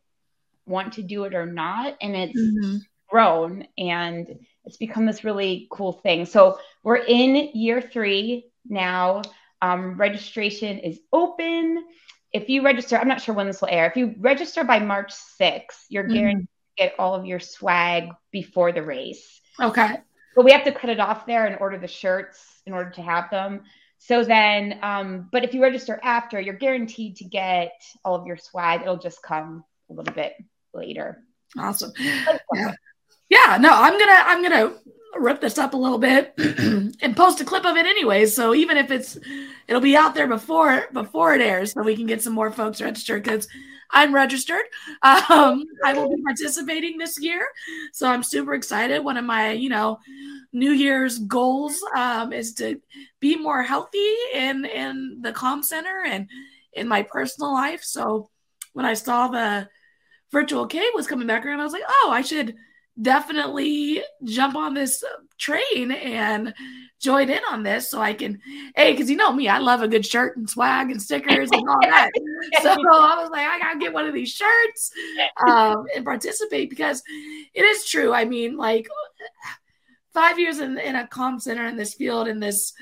want to do it or not and it's Mhm. grown and it's become this really cool thing. So we're in year three now. Um, registration is open. If you register, I'm not sure when this will air. If you register by March 6th, you're Mhm. guaranteed to get all of your swag before the race. Okay. But we have to cut it off there and order the shirts in order to have them. So then, um, but if you register after, you're guaranteed to get all of your swag. It'll just come a little bit later. Awesome. Yeah. Yeah, no, I'm gonna I'm gonna rip this up a little bit and post a clip of it anyway. So even if it's it'll be out there before before it airs, so we can get some more folks registered because I'm registered. Um, I will be participating this year, so I'm super excited. One of my you know New Year's goals um, is to be more healthy in in the comm center and in my personal life. So when I saw the virtual K was coming back around, I was like, oh, I should definitely jump on this uh, train and join in on this so I can, hey, because you know me, I love a good shirt and swag and stickers and all that. so I was like, I gotta get one of these shirts um, and participate because it is true. I mean, like five years in, in a comm center in this field in this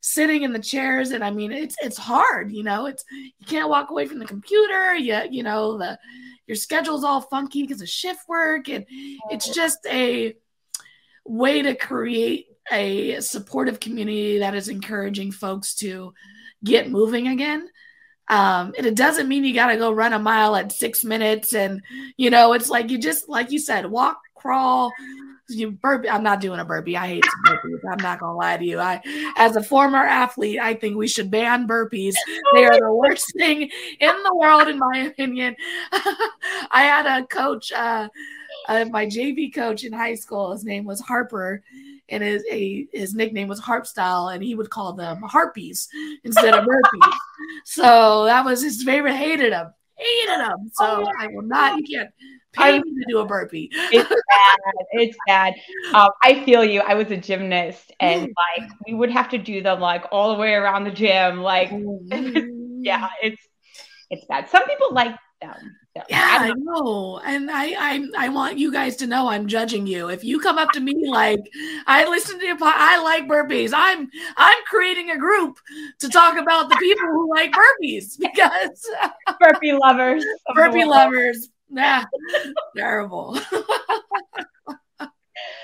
sitting in the chairs and i mean it's it's hard you know? It's you can't walk away from the computer you you know the your schedule's all funky because of shift work and it's just a way to create a supportive community that is encouraging folks to get moving again. Um, and it doesn't mean you got to go run a mile at six minutes and you know it's like you just like you said walk crawl you burpee. I'm not doing a burpee. I hate burpees. I'm not gonna lie to you. I, as a former athlete, I think we should ban burpees. They are the worst thing in the world, in my opinion. I had a coach, uh, uh, my JV coach in high school. His name was Harper, and his a, his nickname was Harp Style, and he would call them harpies instead of burpees. so that was his favorite. Hated him. Hated him. So I will not. You can't pay me to do a burpee. It's bad. It's bad. Um, I feel you. I was a gymnast, and like we would have to do them like all the way around the gym. Like, yeah, it's it's bad. Some people like them. So, Yeah, I I know. know, and I, I, I want you guys to know I'm judging you. If you come up to me like I listen to your pod, I like burpees. I'm, I'm creating a group to talk about the people who like burpees because burpee lovers. burpee lovers, nah, terrible.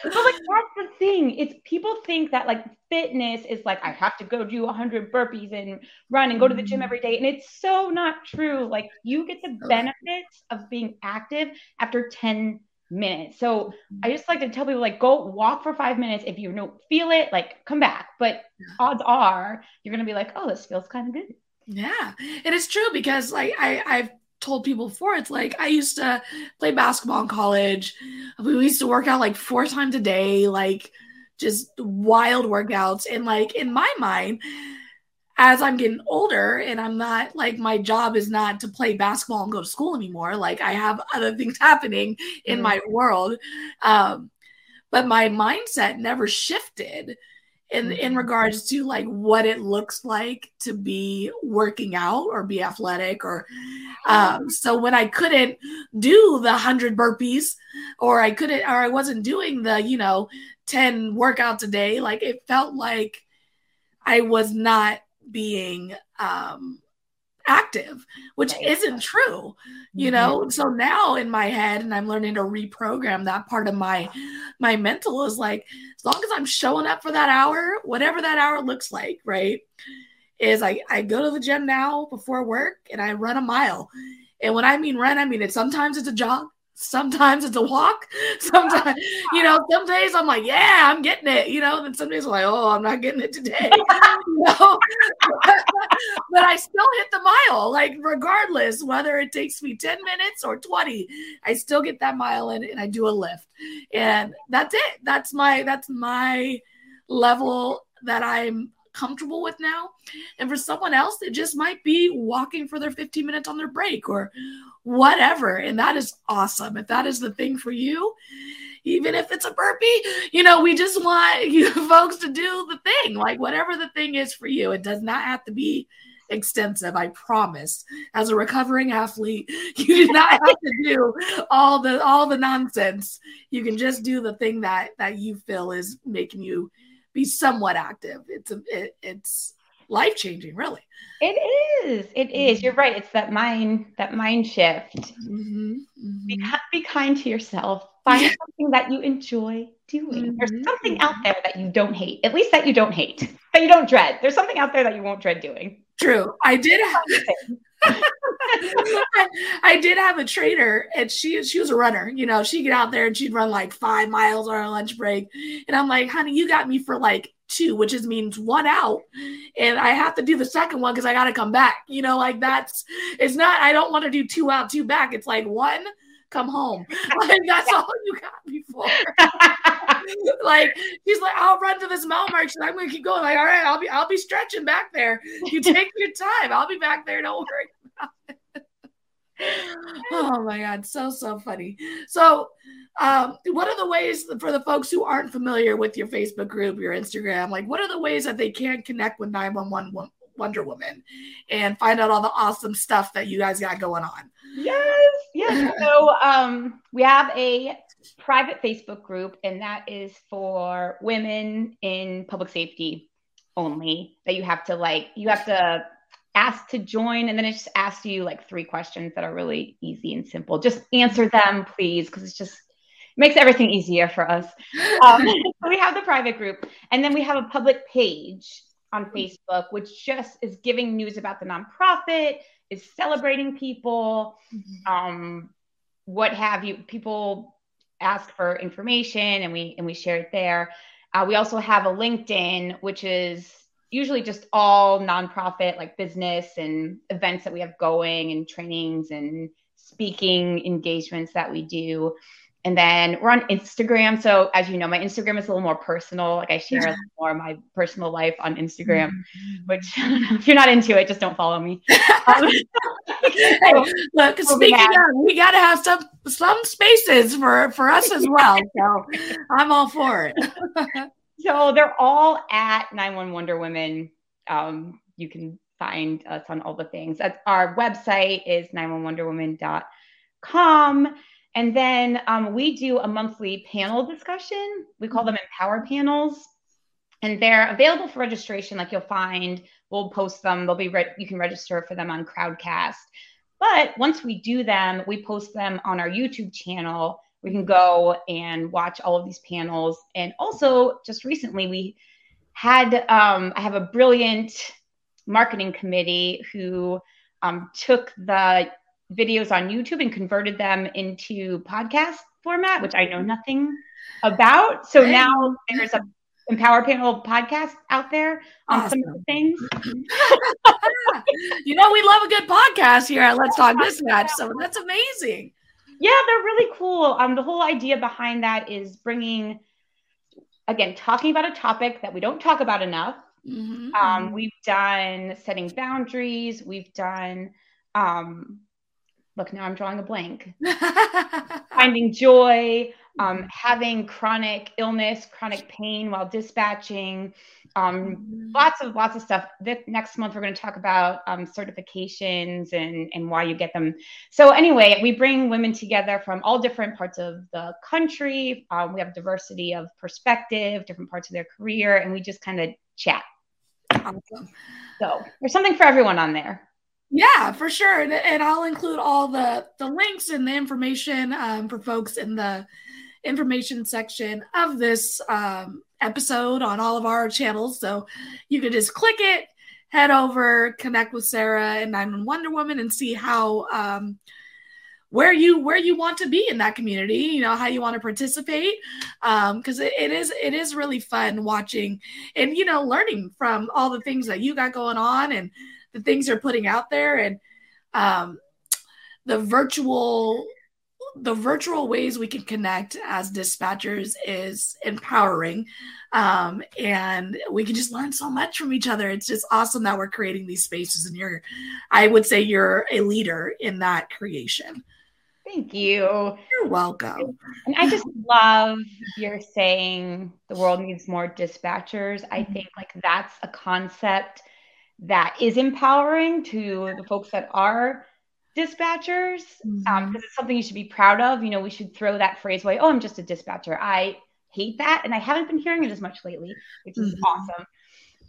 But like that's the thing. It's people think that like fitness is like I have to go do 100 burpees and run and go to the gym mm. every day, and it's so not true. Like you get the benefits of being active after 10 minutes. So mm. I just like to tell people like go walk for five minutes. If you don't feel it, like come back. But odds are you're gonna be like, oh, this feels kind of good. Yeah, And it is true because like I I've told people before, it's like I used to play basketball in college. We used to work out like four times a day, like just wild workouts. And like in my mind, as I'm getting older and I'm not like my job is not to play basketball and go to school anymore. Like I have other things happening in mm-hmm. my world. Um, but my mindset never shifted in in mm-hmm. regards to like what it looks like to be working out or be athletic or um so when I couldn't do the 100 burpees or I couldn't or I wasn't doing the you know 10 workouts a day like it felt like I was not being um active which right. isn't true you know mm-hmm. so now in my head and i'm learning to reprogram that part of my my mental is like as long as i'm showing up for that hour whatever that hour looks like right is i i go to the gym now before work and i run a mile and when i mean run i mean it sometimes it's a jog sometimes it's a walk. Sometimes, you know, some days I'm like, yeah, I'm getting it, you know, and some days I'm like, oh, I'm not getting it today. you know? but I still hit the mile, like regardless whether it takes me 10 minutes or 20, I still get that mile in and I do a lift. And that's it. That's my that's my level that I'm comfortable with now. And for someone else, it just might be walking for their 15 minutes on their break or whatever. And that is awesome. If that is the thing for you, even if it's a burpee, you know, we just want you folks to do the thing, like whatever the thing is for you. It does not have to be extensive i promise as a recovering athlete you do not have to do all the all the nonsense you can just do the thing that that you feel is making you be somewhat active. It's a, it, it's life changing, really. It is. It is. You're right. It's that mind that mind shift. Mm-hmm. Mm-hmm. Be, be, kind to yourself. Find something that you enjoy doing. Mm-hmm. There's something out there that you don't hate. At least that you don't hate. That you don't dread. There's something out there that you won't dread doing. True. I did have I, did have a trainer and she she was a runner. You know, she'd get out there and she'd run like five miles on her lunch break. And I'm like, honey, you got me for like two, which is means one out. And I have to do the second one because I gotta come back. You know, like that's it's not I don't want to do two out, two back. It's like one, come home. Like that's all you got me for. like she's like, I'll run to this mile mark. She's like, I'm gonna keep going. Like, all right, I'll be I'll be stretching back there. You take your time. I'll be back there. Don't worry about it. oh my god, so so funny. So, um, what are the ways for the folks who aren't familiar with your Facebook group, your Instagram? Like, what are the ways that they can connect with 911 Wonder Woman and find out all the awesome stuff that you guys got going on? Yes, yes. so, um, we have a private Facebook group, and that is for women in public safety only. That you have to like, you have to ask to join, and then it just asks you like three questions that are really easy and simple. Just answer them, please, because it's just it makes everything easier for us. Um, so we have the private group, and then we have a public page on Facebook, which just is giving news about the nonprofit, is celebrating people, mm-hmm. um, what have you. People ask for information and we and we share it there. Uh, we also have a LinkedIn, which is usually just all nonprofit like business and events that we have going and trainings and speaking engagements that we do. And then we're on Instagram. So as you know, my Instagram is a little more personal. Like I share a more of my personal life on Instagram, mm-hmm. which if you're not into it, just don't follow me. Um, hey, look, speaking of, we got to have some some spaces for for us as well. So I'm all for it. So they're all at 911derwomen. Um, you can find us on all the things. That's our website is 911derwomen.com. And then um, we do a monthly panel discussion. We call them Empower panels, and they're available for registration. Like you'll find, we'll post them. They'll be re- you can register for them on Crowdcast. But once we do them, we post them on our YouTube channel. We can go and watch all of these panels. And also, just recently, we had um, I have a brilliant marketing committee who um, took the videos on YouTube and converted them into podcast format, which I know nothing about. So now there's a Empower Panel podcast out there on awesome. some of the things. you know, we love a good podcast here at Let's Talk Dispatch. So that's amazing. Yeah, they're really cool. Um, the whole idea behind that is bringing, again, talking about a topic that we don't talk about enough. Mhm. Um, we've done setting boundaries. We've done, um, look, now I'm drawing a blank. Finding joy, um, having chronic illness, chronic pain while dispatching. Um, lots of lots of stuff. This, next month we're going to talk about um, certifications and and why you get them. So anyway, we bring women together from all different parts of the country. Um, we have diversity of perspective, different parts of their career, and we just kind of chat. Awesome. So there's something for everyone on there. Yeah, for sure. And, and I'll include all the the links and the information um, for folks in the information section of this um, episode on all of our channels. So you can just click it, head over, connect with Sara and I'm Wonder Woman, and see how um, where you where you want to be in that community. You know how you want to participate because it, it is it is really fun watching and you know learning from all the things that you got going on and the things you're putting out there and um, the virtual the virtual ways we can connect as dispatchers is empowering um, and we can just learn so much from each other it's just awesome that we're creating these spaces and you're i would say you're a leader in that creation Thank you. you're welcome And I just love your saying the world needs more dispatchers. I Mhm. think like that's a concept that is empowering to the folks that are dispatchers um, Mhm. because it's something you should be proud of. You know, we should throw that phrase away. Oh, I'm just a dispatcher. I hate that, and I haven't been hearing it as much lately, which is Mhm. awesome.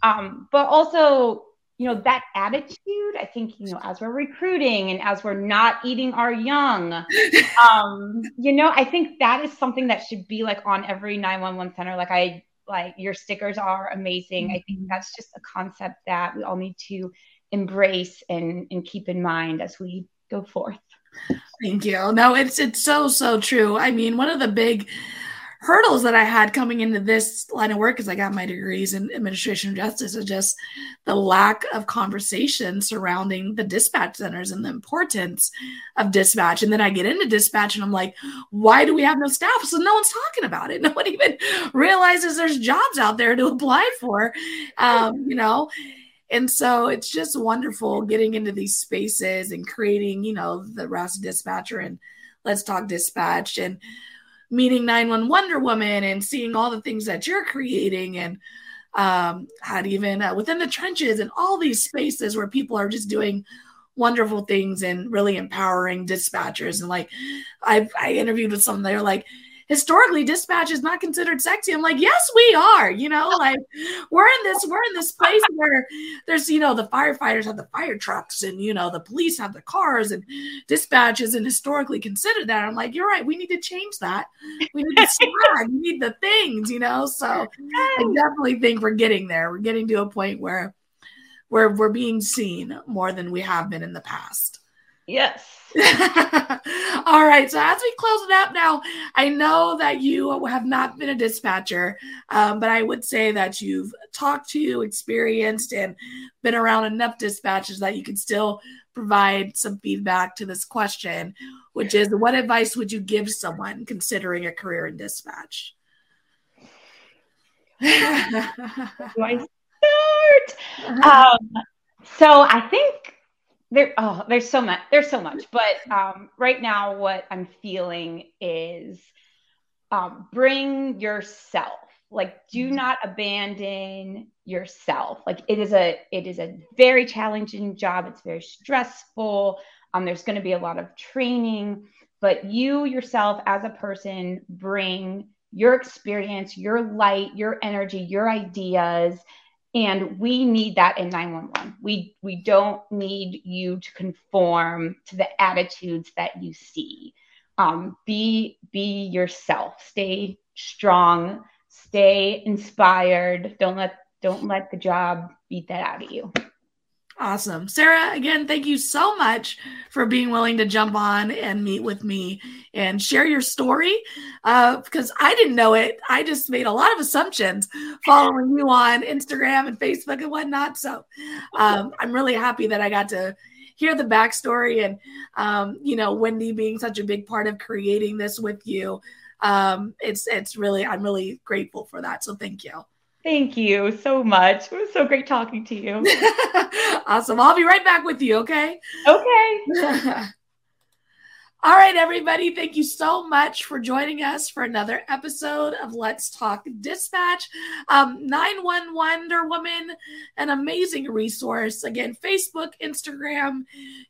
Um, but also, you know, that attitude. I think you know, as we're recruiting and as we're not eating our young, um, you know, I think that is something that should be like on every 911 center. Like I like your stickers are amazing. I think that's just a concept that we all need to embrace and and keep in mind as we go forth. Thank you. No, it's it's so so true. I mean, one of the big hurdles that I had coming into this line of work because I got my degrees in administration of justice is just the lack of conversation surrounding the dispatch centers and the importance of dispatch. And then I get into dispatch and I'm like, why do we have no staff? So no one's talking about it. No one even realizes there's jobs out there to apply for. Um, you know, and so it's just wonderful getting into these spaces and creating, you know, the Raspy Dispatcher and Let's Talk Dispatch and meeting 911derwomen and seeing all the things that you're creating and um, to even uh, within the trenches and all these spaces where people are just doing wonderful things and really empowering dispatchers. And like, I, I interviewed with some, they're like, historically dispatch is not considered sexy. I'm like yes we are you know like we're in this we're in this place where there's you know the firefighters have the fire trucks and you know the police have the cars and dispatch isn't historically considered that. I'm like you're right we need to change that. We need the swag we need the things you know so i definitely think we're getting there. We're getting to a point where where we're being seen more than we have been in the past. Yes. All right. So as we close it up now, I know that you have not been a dispatcher, um, but I would say that you've talked to, experienced, and been around enough dispatchers that you can still provide some feedback to this question, which is what advice would you give someone considering a career in dispatch? Do I start? Um, so I think there oh there's so much there's so much but um, right now what i'm feeling is um, bring yourself like do not abandon yourself. Like it is a it is a very challenging job. It's very stressful. Um, there's going to be a lot of training but you yourself as a person bring your experience your light your energy your ideas and we need that in 911 we we don't need you to conform to the attitudes that you see. Um, be be yourself. Stay strong. Stay inspired. Don't let don't let the job beat that out of you Awesome. Sara, again, thank you so much for being willing to jump on and meet with me and share your story. Uh, because I didn't know it. I just made a lot of assumptions following you on Instagram and Facebook and whatnot. So um, I'm really happy that I got to hear the backstory and, um, you know, Wendy being such a big part of creating this with you. Um, it's, it's really, I'm really grateful for that. So thank you. Thank you so much. It was so great talking to you. awesome. I'll be right back with you, okay? Okay. All right, everybody. Thank you so much for joining us for another episode of Let's Talk Dispatch. Um, 911derwomen, an amazing resource. Again, Facebook, Instagram,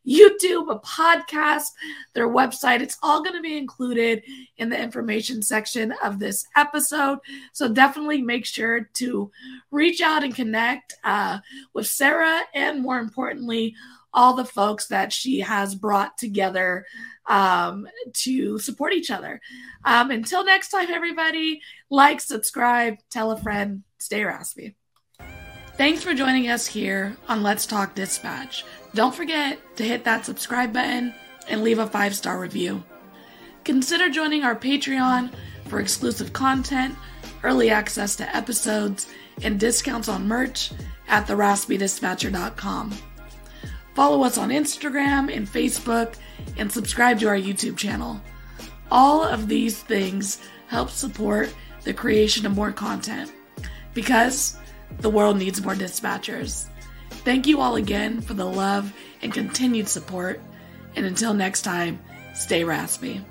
YouTube, a podcast, their website. It's all going to be included in the information section of this episode. So definitely make sure to reach out and connect uh, with Sara and, more importantly, all the folks that she has brought together um, to support each other. Um, until next time, everybody, like, subscribe, tell a friend, stay raspy. Thanks for joining us here on Let's Talk Dispatch. Don't forget to hit that subscribe button and leave a five star review. Consider joining our Patreon for exclusive content, early access to episodes, and discounts on merch at theraspydispatcher.com. Follow us on Instagram and Facebook and subscribe to our YouTube channel. All of these things help support the creation of more content because the world needs more dispatchers. Thank you all again for the love and continued support. And until next time, stay raspy.